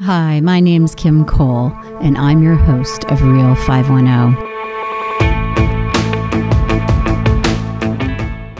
Hi, my name's Kim Cole, and I'm your host of Real 510.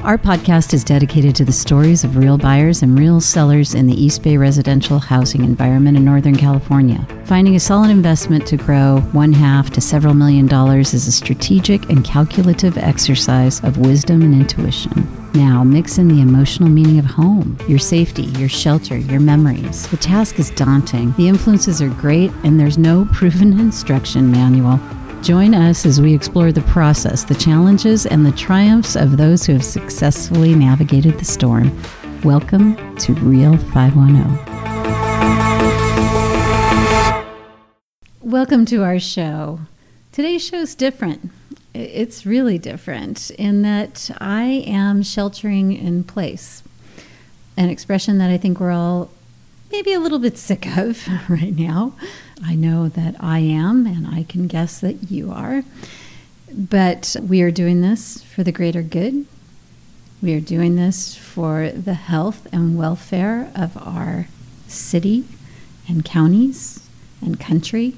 Our podcast is dedicated to the stories of real buyers and real sellers in the East Bay residential housing environment in Northern California. Finding a solid investment to grow one half to several million dollars is a strategic and calculative exercise of wisdom and intuition. Now, mix in the emotional meaning of home, your safety, your shelter, your memories. The task is daunting, the influences are great, and there's no proven instruction manual. Join us as we explore the process, the challenges, and the triumphs of those who have successfully navigated the storm. Welcome to Real 510. Welcome to our show. Today's show is different. It's really different in that I am sheltering in place, an expression that I think we're all maybe a little bit sick of right now. I know that I am, and I can guess that you are. But we are doing this for the greater good. We are doing this for the health and welfare of our city and counties and country.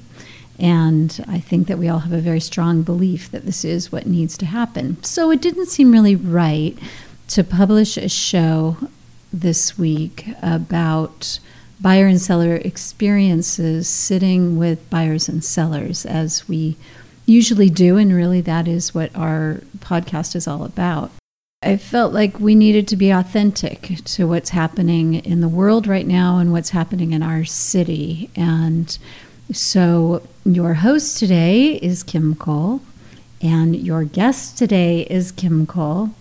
And I think that we all have a very strong belief that this is what needs to happen. So it didn't seem really right to publish a show this week about buyer and seller experiences sitting with buyers and sellers as we usually do. And really, that is what our podcast is all about. I felt like we needed to be authentic to what's happening in the world right now and what's happening in our city. And so, your host today is Kim Cole, and your guest today is Kim Cole.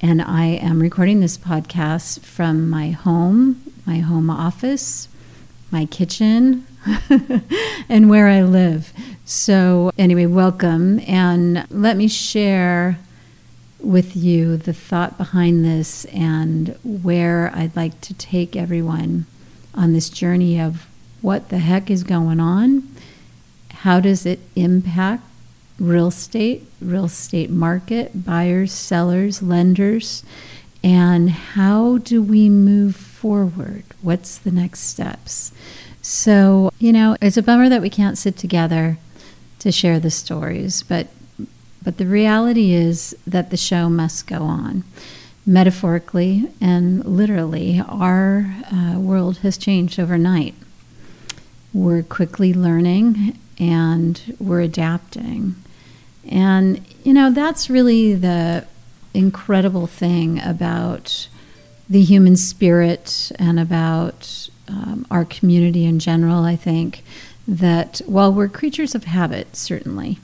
And I am recording this podcast from my home my home office, my kitchen, and where I live. So, anyway, welcome. And let me share with you the thought behind this and where I'd like to take everyone on this journey of what the heck is going on, how does it impact real estate, real estate market, buyers, sellers, lenders, and how do we move forward? What's the next steps? So, you know, it's a bummer that we can't sit together to share the stories, but but the reality is that the show must go on. Metaphorically and literally, our uh, world has changed overnight. We're quickly learning and we're adapting. And, you know, that's really the incredible thing about the human spirit and about um, our community in general, I think that while we're creatures of habit, certainly,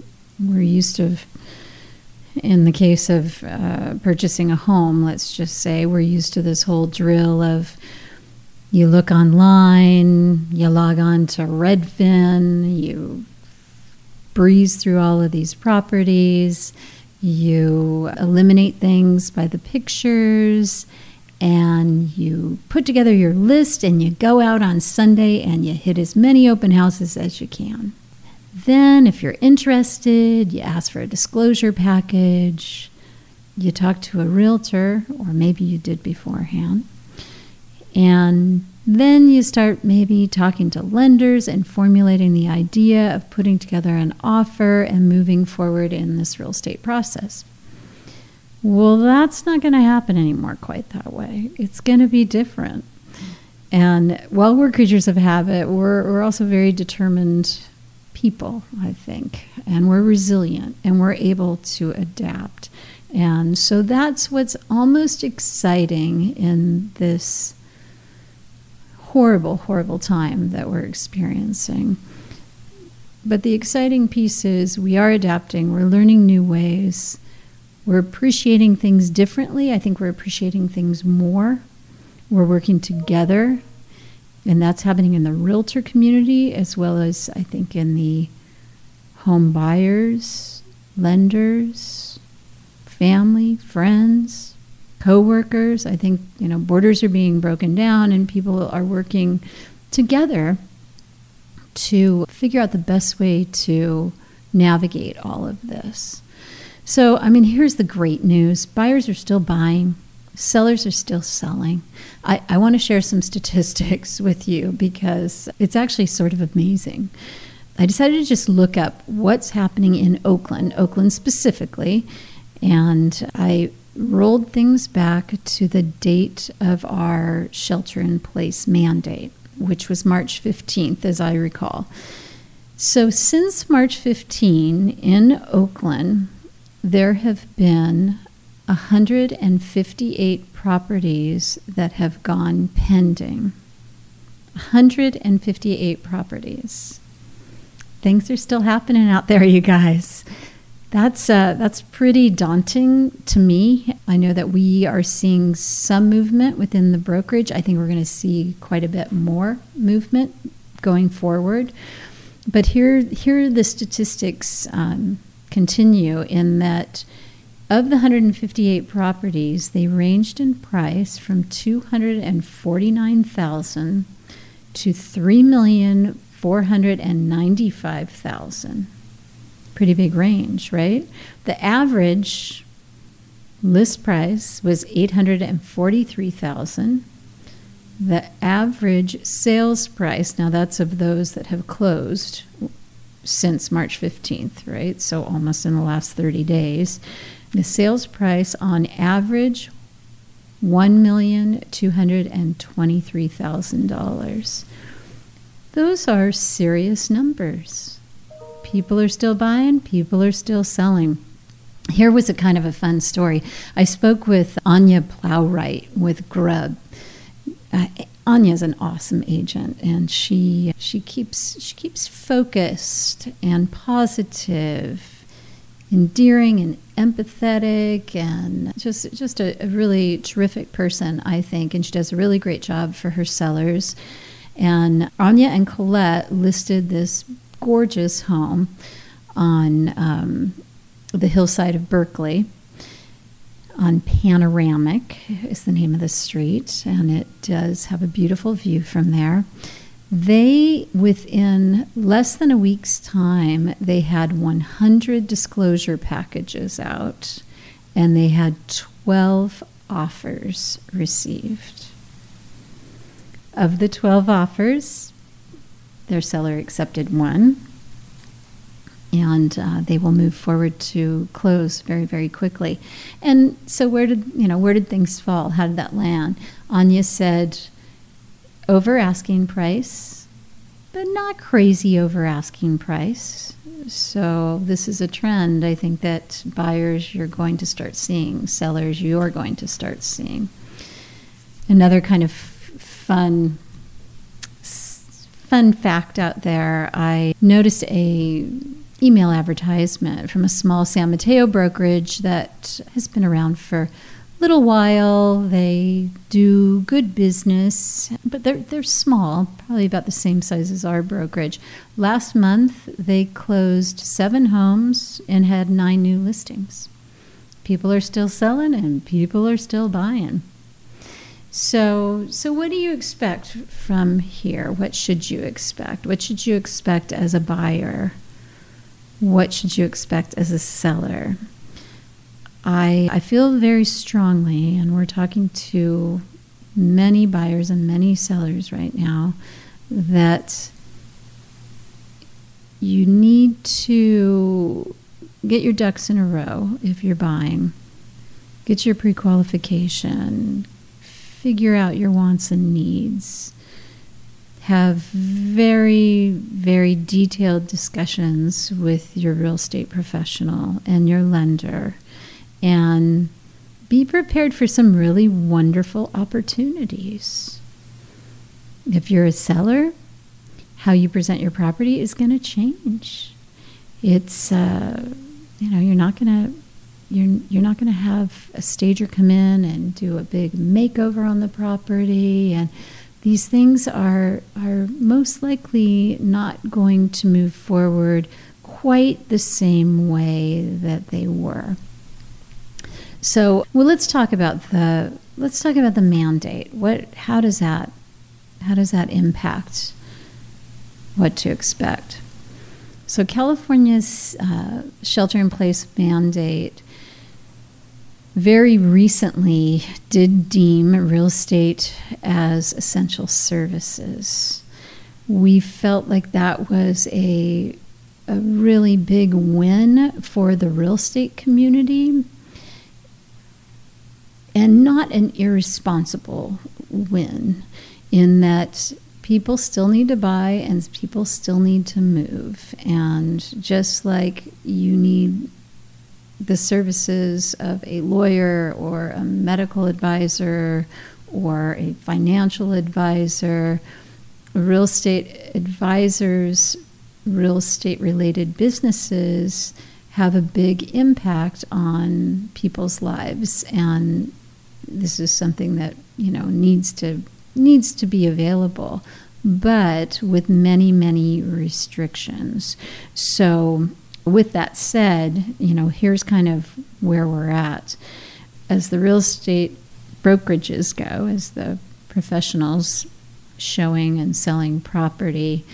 we're used to, in the case of uh, purchasing a home, let's just say we're used to this whole drill of you look online, you log on to Redfin, you breeze through all of these properties, you eliminate things by the pictures and you put together your list and you go out on Sunday and you hit as many open houses as you can. Then, if you're interested, you ask for a disclosure package, you talk to a realtor, or maybe you did beforehand, and then you start maybe talking to lenders and formulating the idea of putting together an offer and moving forward in this real estate process. Well, that's not going to happen anymore quite that way. It's going to be different. And while we're creatures of habit, we're, we're also very determined people, I think, and we're resilient and we're able to adapt. And so that's what's almost exciting in this horrible, horrible time that we're experiencing. But the exciting piece is we are adapting, we're learning new ways, we're appreciating things differently. I think we're appreciating things more. We're working together, and that's happening in the realtor community as well as I think in the home buyers, lenders, family, friends coworkers. I think you know borders are being broken down and people are working together to figure out the best way to navigate all of this. So, I mean, here's the great news buyers are still buying, sellers are still selling. I, I want to share some statistics with you because it's actually sort of amazing. I decided to just look up what's happening in Oakland, Oakland specifically, and I rolled things back to the date of our shelter in place mandate, which was March 15th, as I recall. So, since March 15 in Oakland, there have been 158 properties that have gone pending. 158 properties. Things are still happening out there, you guys. That's uh, that's pretty daunting to me. I know that we are seeing some movement within the brokerage. I think we're going to see quite a bit more movement going forward. But here, here the statistics um, continue in that of the 158 properties, they ranged in price from 249,000 to 3,495,000. Pretty big range, right? The average list price was 843,000. The average sales price, now that's of those that have closed since March 15th, right? So almost in the last 30 days, the sales price on average $1,223,000. Those are serious numbers. People are still buying, people are still selling. Here was a kind of a fun story. I spoke with Anya Plowright with Grubb. Uh, Anya is an awesome agent, and she she keeps she keeps focused and positive endearing and empathetic and just just a, a, really terrific person, I think. And she does a really great job for her sellers. And Anya and Colette listed this gorgeous home on um, the hillside of Berkeley. On Panoramic is the name of the street, and it does have a beautiful view from there. They, within less than a week's time, they had 100 disclosure packages out and they had 12 offers received. Of the 12 offers, their seller accepted one and uh, they will move forward to close very very quickly and so where did you know where did things fall how did that land anya said over asking price, but not crazy over asking price. So, this is a trend I think that buyers you're going to start seeing, sellers you're going to start seeing. Another kind of fun fun fact out there, I noticed a email advertisement from a small San Mateo brokerage that has been around for a little while. They do good business, but they're they're small, probably about the same size as our brokerage. Last month, they closed seven homes and had nine new listings. People are still selling and people are still buying. So, so what do you expect from here? What should you expect? What should you expect as a buyer? What should you expect as a seller? I, I feel very strongly, and we're talking to many buyers and many sellers right now, that you need to get your ducks in a row if you're buying. Get your pre qualification, figure out your wants and needs, have very, very detailed discussions with your real estate professional and your lender and be prepared for some really wonderful opportunities. If you're a seller, how you present your property is going to change. It's uh, you know you're not going to you're you're not going to have a stager come in and do a big makeover on the property and these things are are most likely not going to move forward quite the same way that they were. So, well, let's talk about the let's talk about the mandate. What, how does that, how does that impact what to expect? So, California's uh, shelter-in-place mandate very recently did deem real estate as essential services. We felt like that was a, a really big win for the real estate community and not an irresponsible win in that people still need to buy and people still need to move. And just like you need the services of a lawyer or a medical advisor or a financial advisor, real estate advisors, real estate related businesses have a big impact on people's lives. And this is something that you know needs to needs to be available but with many many restrictions. So with that said you know here's kind of where we're at. As the real estate brokerages go as the professionals showing and selling property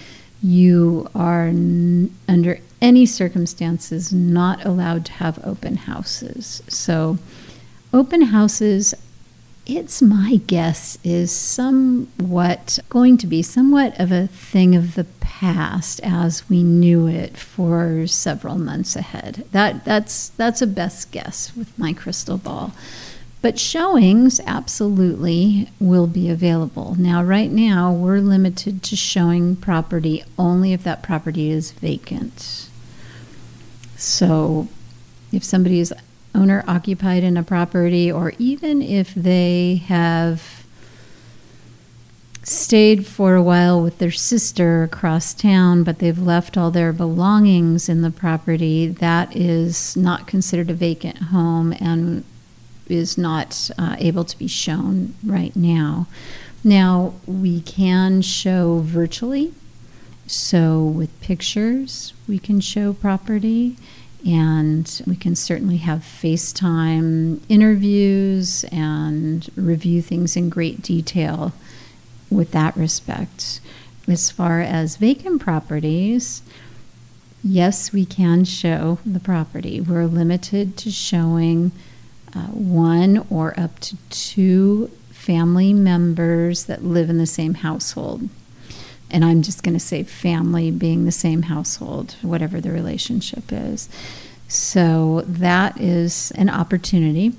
you are n- under any circumstances not allowed to have open houses. So open houses it's my guess is somewhat going to be somewhat of a thing of the past as we knew it for several months ahead. That that's that's a best guess with my crystal ball. But showings absolutely will be available. Now right now we're limited to showing property only if that property is vacant. So if somebody is owner occupied in a property, or even if they have stayed for a while with their sister across town, but they've left all their belongings in the property, that is not considered a vacant home and is not uh, able to be shown right now. Now, we can show virtually. So, with pictures, we can show property and we can certainly have FaceTime interviews and review things in great detail with that respect. As far as vacant properties, yes, we can show the property. We're limited to showing uh, one or up to two family members that live in the same household and I'm just going to say family being the same household, whatever the relationship is. So that is an opportunity.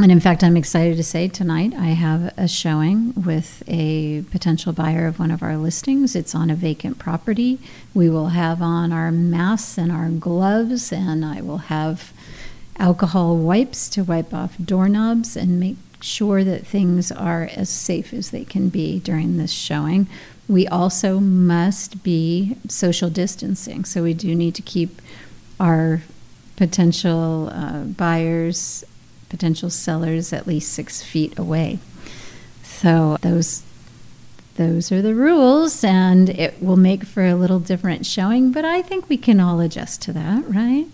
And in fact, I'm excited to say tonight I have a showing with a potential buyer of one of our listings. It's on a vacant property. We will have on our masks and our gloves, and I will have alcohol wipes to wipe off doorknobs and make sure that things are as safe as they can be during this showing. We also must be social distancing, so we do need to keep our potential uh, buyers, potential sellers at least six feet away. So those those are the rules, and it will make for a little different showing, but I think we can all adjust to that, right?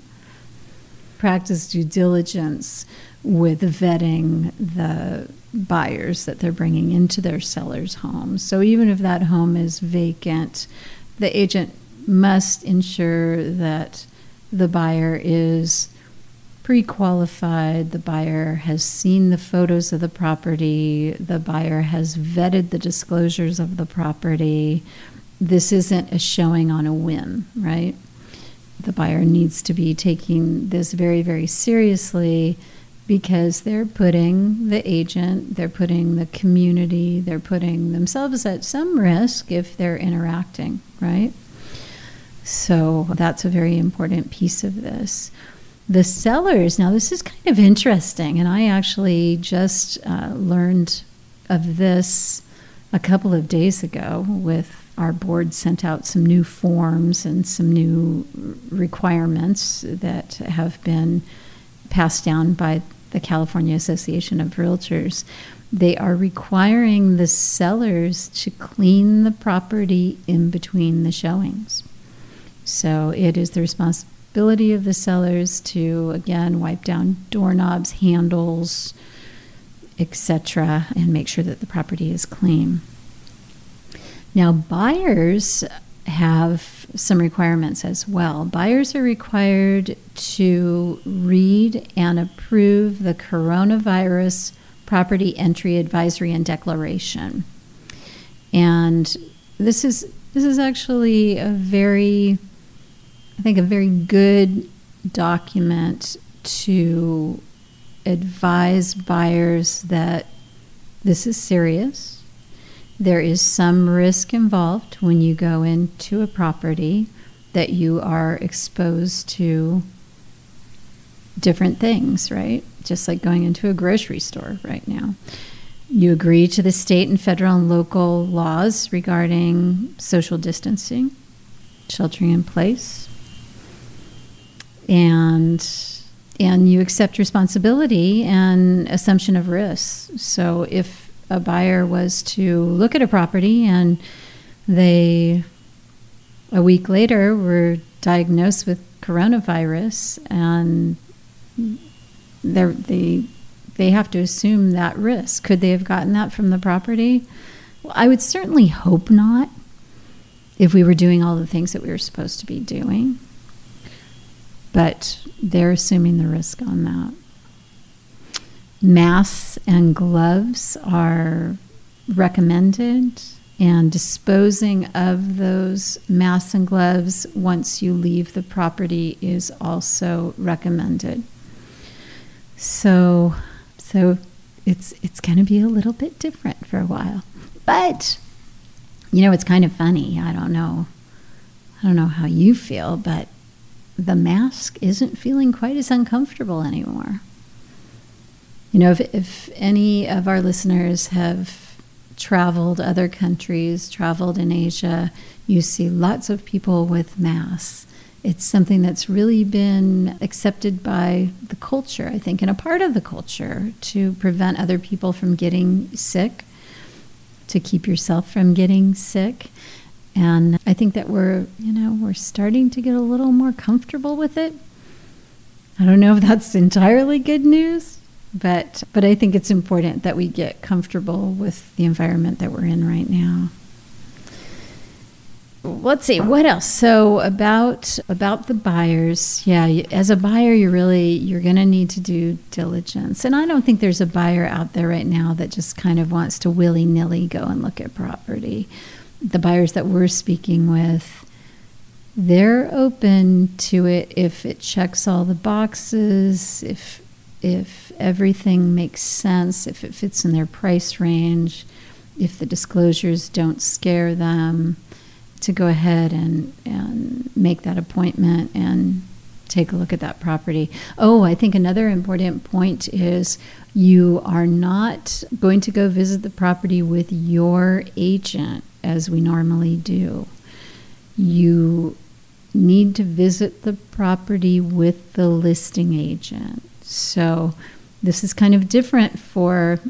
Practice due diligence with vetting the buyers that they're bringing into their seller's home. So even if that home is vacant, the agent must ensure that the buyer is pre qualified, the buyer has seen the photos of the property, the buyer has vetted the disclosures of the property. This isn't a showing on a whim, right? The buyer needs to be taking this very, very seriously because they're putting the agent, they're putting the community, they're putting themselves at some risk if they're interacting, right? So that's a very important piece of this. The sellers, now this is kind of interesting, and I actually just uh, learned of this a couple of days ago with our board sent out some new forms and some new requirements that have been passed down by the California Association of Realtors, they are requiring the sellers to clean the property in between the showings. So it is the responsibility of the sellers to, again, wipe down doorknobs, handles, etc., and make sure that the property is clean. Now, buyers some requirements as well. Buyers are required to read and approve the coronavirus property entry advisory and declaration. And this is this is actually a very I think a very good document to advise buyers that this is serious. There is some risk involved when you go into a property that you are exposed to different things, right? Just like going into a grocery store right now. You agree to the state and federal and local laws regarding social distancing, sheltering in place, and and you accept responsibility and assumption of risk. So if a buyer was to look at a property and they a week later were diagnosed with coronavirus and they they have to assume that risk. Could they have gotten that from the property? Well, I would certainly hope not if we were doing all the things that we were supposed to be doing. But they're assuming the risk on that. Masks and gloves are recommended, and disposing of those masks and gloves once you leave the property is also recommended. So, so it's it's going to be a little bit different for a while. But you know, it's kind of funny. I don't know. I don't know how you feel, but the mask isn't feeling quite as uncomfortable anymore. You know, if, if any of our listeners have traveled other countries, traveled in Asia, you see lots of people with masks. It's something that's really been accepted by the culture, I think, and a part of the culture to prevent other people from getting sick, to keep yourself from getting sick. And I think that we're, you know, we're starting to get a little more comfortable with it. I don't know if that's entirely good news, but but I think it's important that we get comfortable with the environment that we're in right now. Let's see what else. So about about the buyers, yeah. As a buyer, you're really you're going to need to do diligence, and I don't think there's a buyer out there right now that just kind of wants to willy nilly go and look at property the buyers that we're speaking with, they're open to it if it checks all the boxes, if if everything makes sense, if it fits in their price range, if the disclosures don't scare them, to go ahead and, and make that appointment and take a look at that property. Oh, I think another important point is you are not going to go visit the property with your agent as we normally do. You need to visit the property with the listing agent. So, this is kind of different for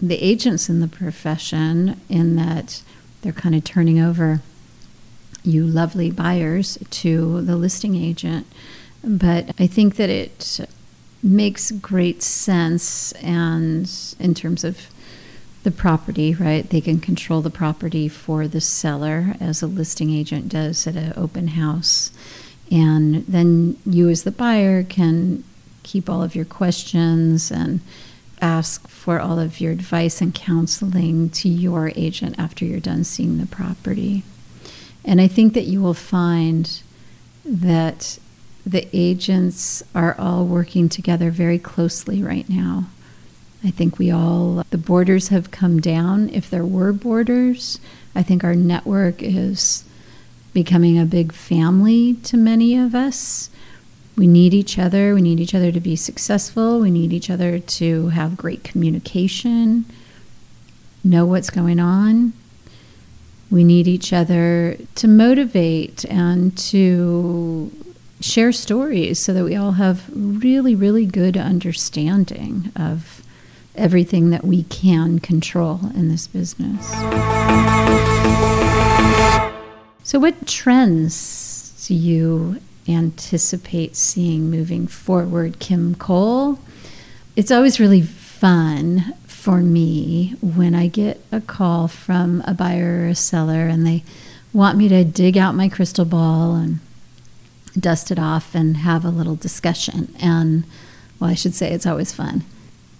the agents in the profession in that they're kind of turning over you lovely buyers to the listing agent. But I think that it makes great sense and in terms of the property, right? They can control the property for the seller as a listing agent does at an open house. And then you, as the buyer, can keep all of your questions and ask for all of your advice and counseling to your agent after you're done seeing the property. And I think that you will find that the agents are all working together very closely right now I think we all, the borders have come down. If there were borders, I think our network is becoming a big family to many of us. We need each other. We need each other to be successful. We need each other to have great communication, know what's going on. We need each other to motivate and to share stories so that we all have really, really good understanding of everything that we can control in this business. So, what trends do you anticipate seeing moving forward, Kim Cole? It's always really fun for me when I get a call from a buyer or a seller and they want me to dig out my crystal ball and dust it off and have a little discussion. And, well, I should say it's always fun.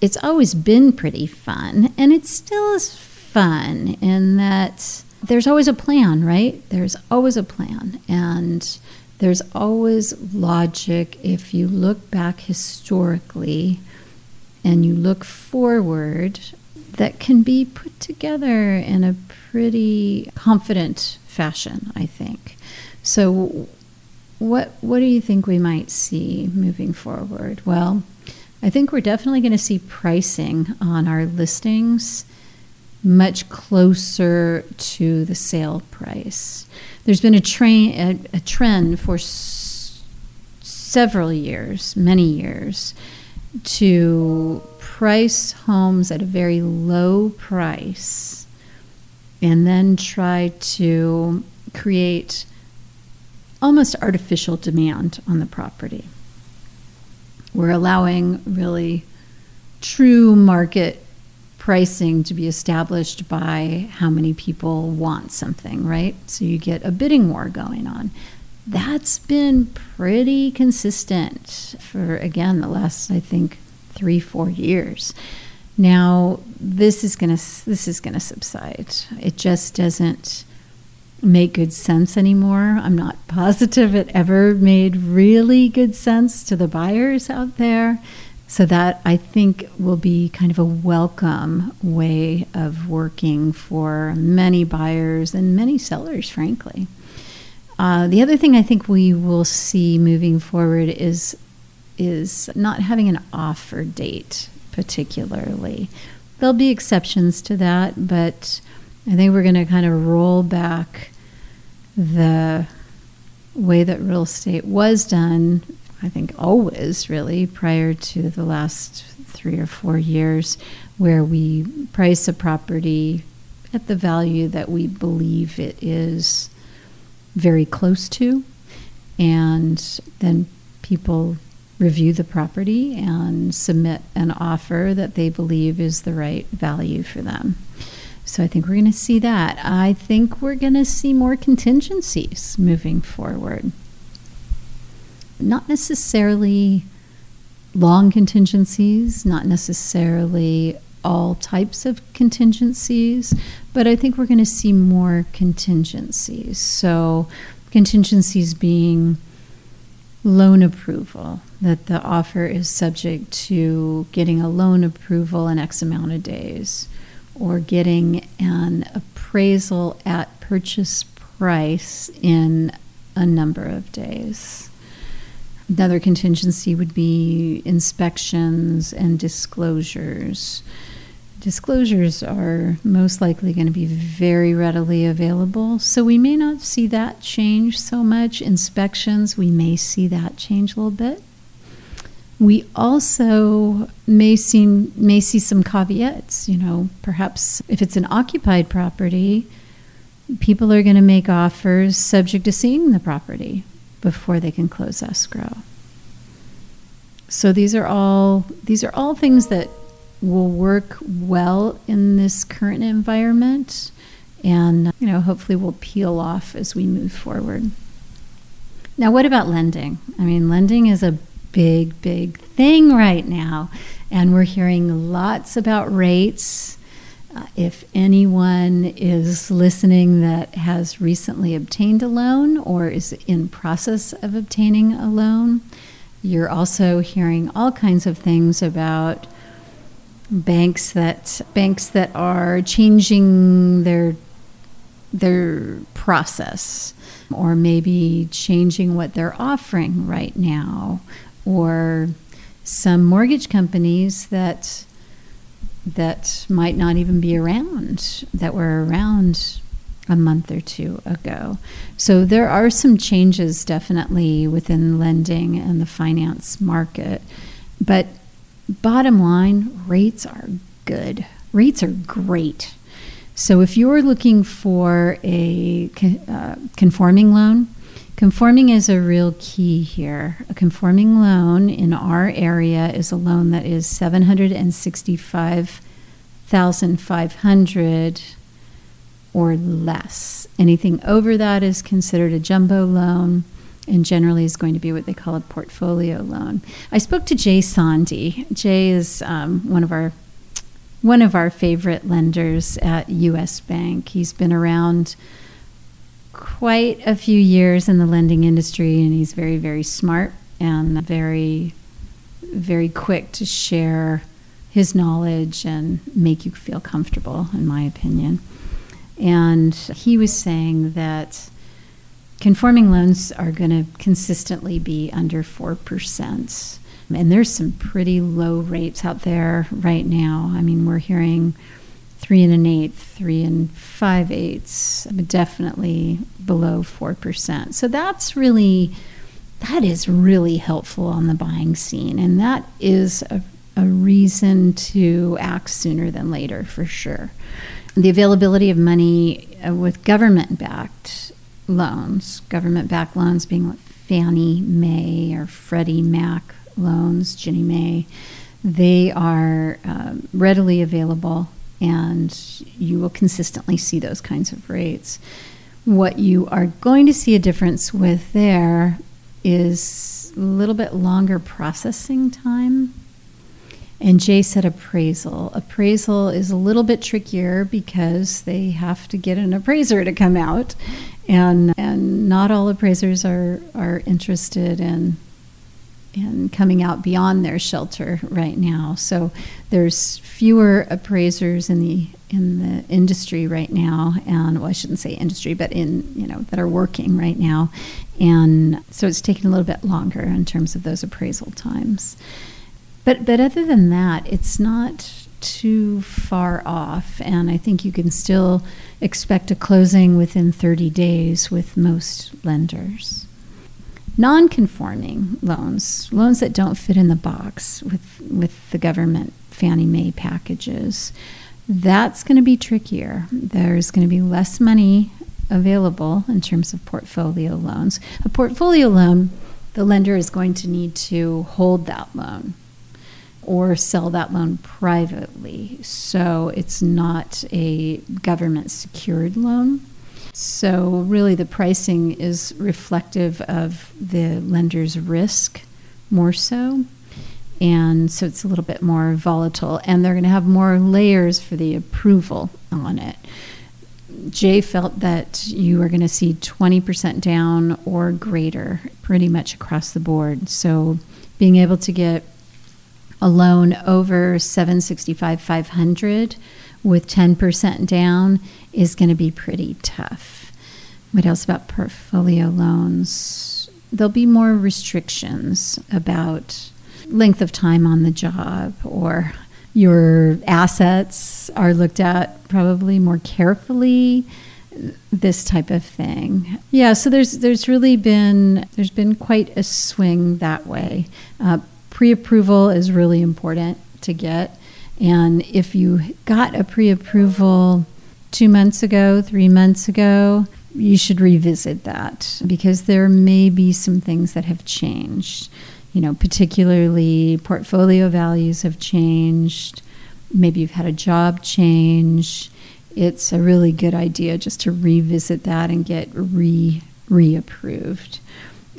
It's always been pretty fun, and it still is fun in that there's always a plan, right? There's always a plan. And there's always logic if you look back historically and you look forward that can be put together in a pretty confident fashion, I think. So what what do you think we might see moving forward? Well, I think we're definitely going to see pricing on our listings much closer to the sale price. There's been a, train, a, a trend for s- several years, many years, to price homes at a very low price and then try to create almost artificial demand on the property. We're allowing really true market pricing to be established by how many people want something, right? So you get a bidding war going on. That's been pretty consistent for, again, the last, I think, three, four years. Now, this is going to this is going to subside. It just doesn't make good sense anymore. I'm not positive it ever made really good sense to the buyers out there. So that I think will be kind of a welcome way of working for many buyers and many sellers, frankly. Uh, the other thing I think we will see moving forward is is not having an offer date particularly. There'll be exceptions to that, but I think we're going to kind of roll back the way that real estate was done I think always really prior to the last three or four years, where we price a property at the value that we believe it is very close to, and then people review the property and submit an offer that they believe is the right value for them. So I think we're going to see that. I think we're going to see more contingencies moving forward not necessarily long contingencies, not necessarily all types of contingencies, but I think we're going to see more contingencies. So, contingencies being loan approval, that the offer is subject to getting a loan approval in X amount of days, or getting an appraisal at purchase price in a number of days. Another contingency would be inspections and disclosures. Disclosures are most likely going to be very readily available, so we may not see that change so much. Inspections, we may see that change a little bit. We also may see, may see some caveats. You know, perhaps if it's an occupied property, people are going to make offers subject to seeing the property before they can close escrow. So these are all these are all things that will work well in this current environment and you know hopefully will peel off as we move forward. Now what about lending? I mean lending is a big big thing right now and we're hearing lots about rates uh, if anyone is listening that has recently obtained a loan or is in process of obtaining a loan, you're also hearing all kinds of things about banks that banks that are changing their their process or maybe changing what they're offering right now. Or some mortgage companies that that might not even be around, that were around a month or two ago. So there are some changes definitely within lending and the finance market. But bottom line, rates are good. Rates are great. So if you're looking for a uh, conforming loan, Conforming is a real key here. A conforming loan in our area is a loan that is 765,500 or less. Anything over that is considered a jumbo loan and generally is going to be what they call a portfolio loan. I spoke to Jay Sondy. Jay is um, one of our one of our favorite lenders at U.S. Bank. He's been around quite a few years in the lending industry, and he's very, very smart and very, very quick to share his knowledge and make you feel comfortable, in my opinion. And he was saying that conforming loans are going to consistently be under 4%. And there's some pretty low rates out there right now. I mean, we're hearing three and an eighth, three and five eighths, definitely below 4%. So that's really, that is really helpful on the buying scene. And that is a, a reason to act sooner than later for sure. The availability of money uh, with government backed loans, government backed loans being Fannie Mae or Freddie Mac loans, Ginnie Mae, they are um, readily available and you will consistently see those kinds of rates. What you are going to see a difference with there is a little bit longer processing time. And Jay said appraisal. Appraisal is a little bit trickier because they have to get an appraiser to come out, and and not all appraisers are are interested in and coming out beyond their shelter right now. So there's fewer appraisers in the in the industry right now, and well, I shouldn't say industry, but in you know that are working right now, and so it's taking a little bit longer in terms of those appraisal times. But but other than that, it's not too far off, and I think you can still expect a closing within 30 days with most lenders non-conforming loans, loans that don't fit in the box with with the government Fannie Mae packages, that's going to be trickier. There's going to be less money available in terms of portfolio loans. A portfolio loan, the lender is going to need to hold that loan or sell that loan privately. So it's not a government secured loan. So, really, the pricing is reflective of the lender's risk more so. And so it's a little bit more volatile, and they're going to have more layers for the approval on it. Jay felt that you are going to see 20% down or greater pretty much across the board. So, being able to get a loan over 765 500 with 10% down is going to be pretty tough. What else about portfolio loans? There'll be more restrictions about length of time on the job or your assets are looked at probably more carefully this type of thing yeah so there's there's really been there's been quite a swing that way uh, pre-approval is really important to get and if you got a pre approval two months ago, three months ago, you should revisit that because there may be some things that have changed. You know, particularly portfolio values have changed. Maybe you've had a job change. It's a really good idea just to revisit that and get re reapproved.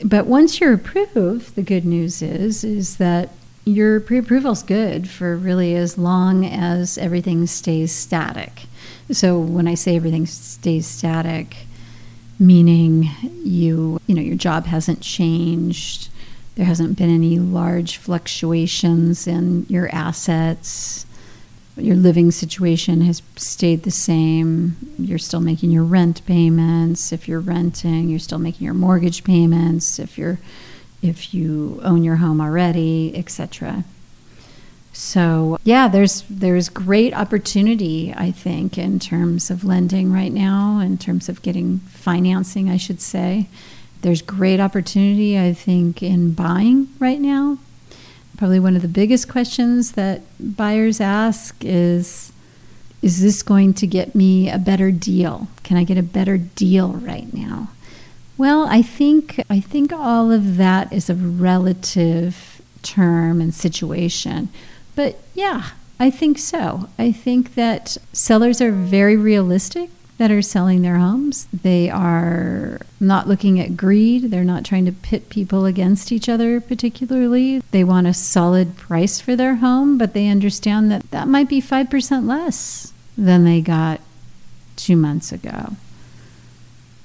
But once you're approved, the good news is is that your pre-approval is good for really as long as everything stays static. So when I say everything stays static, meaning you you know your job hasn't changed, there hasn't been any large fluctuations in your assets, your living situation has stayed the same. You're still making your rent payments. If you're renting, you're still making your mortgage payments. If you're if you own your home already, etc. So, yeah, there's there's great opportunity I think in terms of lending right now, in terms of getting financing, I should say. There's great opportunity I think in buying right now. Probably one of the biggest questions that buyers ask is is this going to get me a better deal? Can I get a better deal right now? Well, I think I think all of that is a relative term and situation. But yeah, I think so. I think that sellers are very realistic. that are selling their homes. They are not looking at greed. They're not trying to pit people against each other particularly. They want a solid price for their home, but they understand that that might be 5% less than they got two months ago.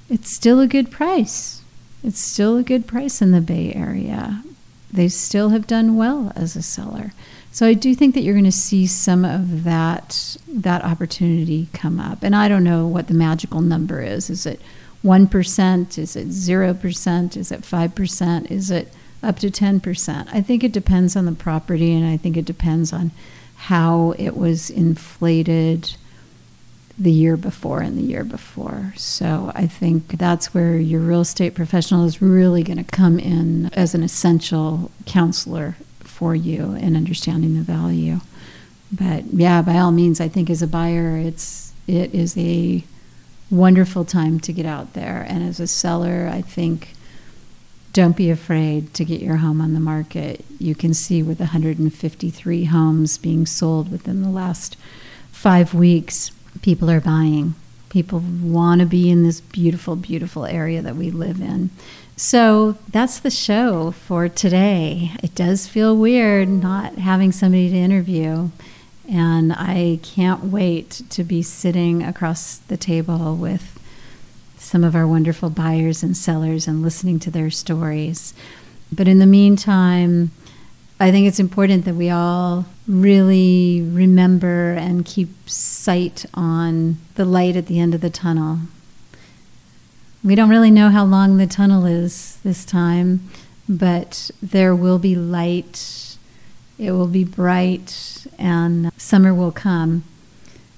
It's still a good price. It's still a good price in the Bay Area. They still have done well as a seller. So I do think that you're going to see some of that that opportunity come up. And I don't know what the magical number is. Is it 1%? Is it 0%? Is it 5%? Is it up to 10%? I think it depends on the property and I think it depends on how it was inflated the year before and the year before. So I think that's where your real estate professional is really going to come in as an essential counselor for you in understanding the value. But yeah, by all means, I think as a buyer, it's it is a wonderful time to get out there, and as a seller, I think don't be afraid to get your home on the market. You can see with 153 homes being sold within the last five weeks, people are buying. People want to be in this beautiful, beautiful area that we live in. So that's the show for today. It does feel weird not having somebody to interview. And I can't wait to be sitting across the table with some of our wonderful buyers and sellers and listening to their stories. But in the meantime, I think it's important that we all really remember and keep sight on the light at the end of the tunnel. We don't really know how long the tunnel is this time, but there will be light. It will be bright, and summer will come.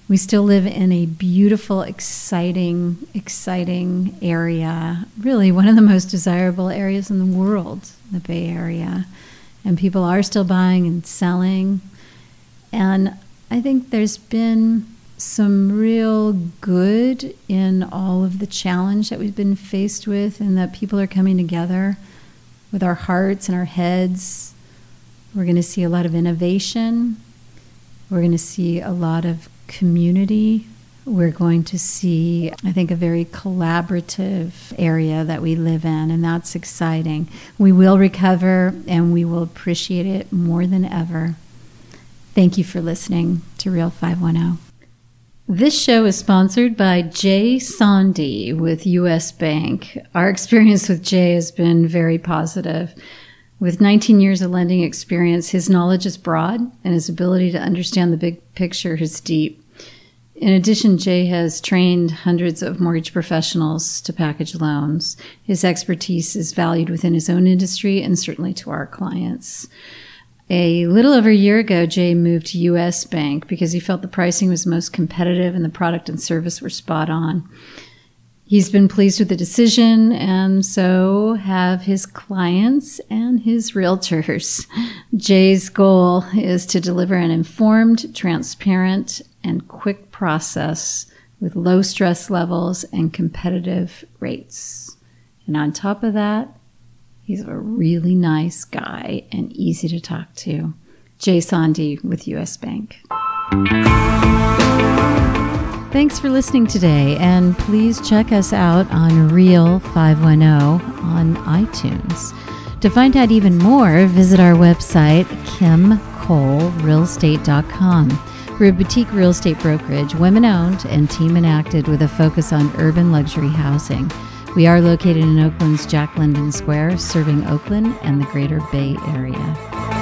We still live in a beautiful, exciting, exciting area. Really, one of the most desirable areas in the world, the Bay Area. And people are still buying and selling. And I think there's been some real good in all of the challenge that we've been faced with, and that people are coming together with our hearts and our heads. We're going to see a lot of innovation. We're going to see a lot of community. We're going to see, I think, a very collaborative area that we live in, and that's exciting. We will recover and we will appreciate it more than ever. Thank you for listening to Real 510. This show is sponsored by Jay Sondy with US Bank. Our experience with Jay has been very positive. With 19 years of lending experience, his knowledge is broad and his ability to understand the big picture is deep. In addition, Jay has trained hundreds of mortgage professionals to package loans. His expertise is valued within his own industry and certainly to our clients. A little over a year ago, Jay moved to US Bank because he felt the pricing was most competitive and the product and service were spot on. He's been pleased with the decision, and so have his clients and his realtors. Jay's goal is to deliver an informed, transparent, and quick process with low stress levels and competitive rates. And on top of that, He's a really nice guy and easy to talk to. Jay Sondy with US Bank. Thanks for listening today, and please check us out on Real 510 on iTunes. To find out even more, visit our website, kimcolerealestate.com. We're a boutique real estate brokerage, women owned and team enacted with a focus on urban luxury housing. We are located in Oakland's Jack London Square, serving Oakland and the greater Bay Area.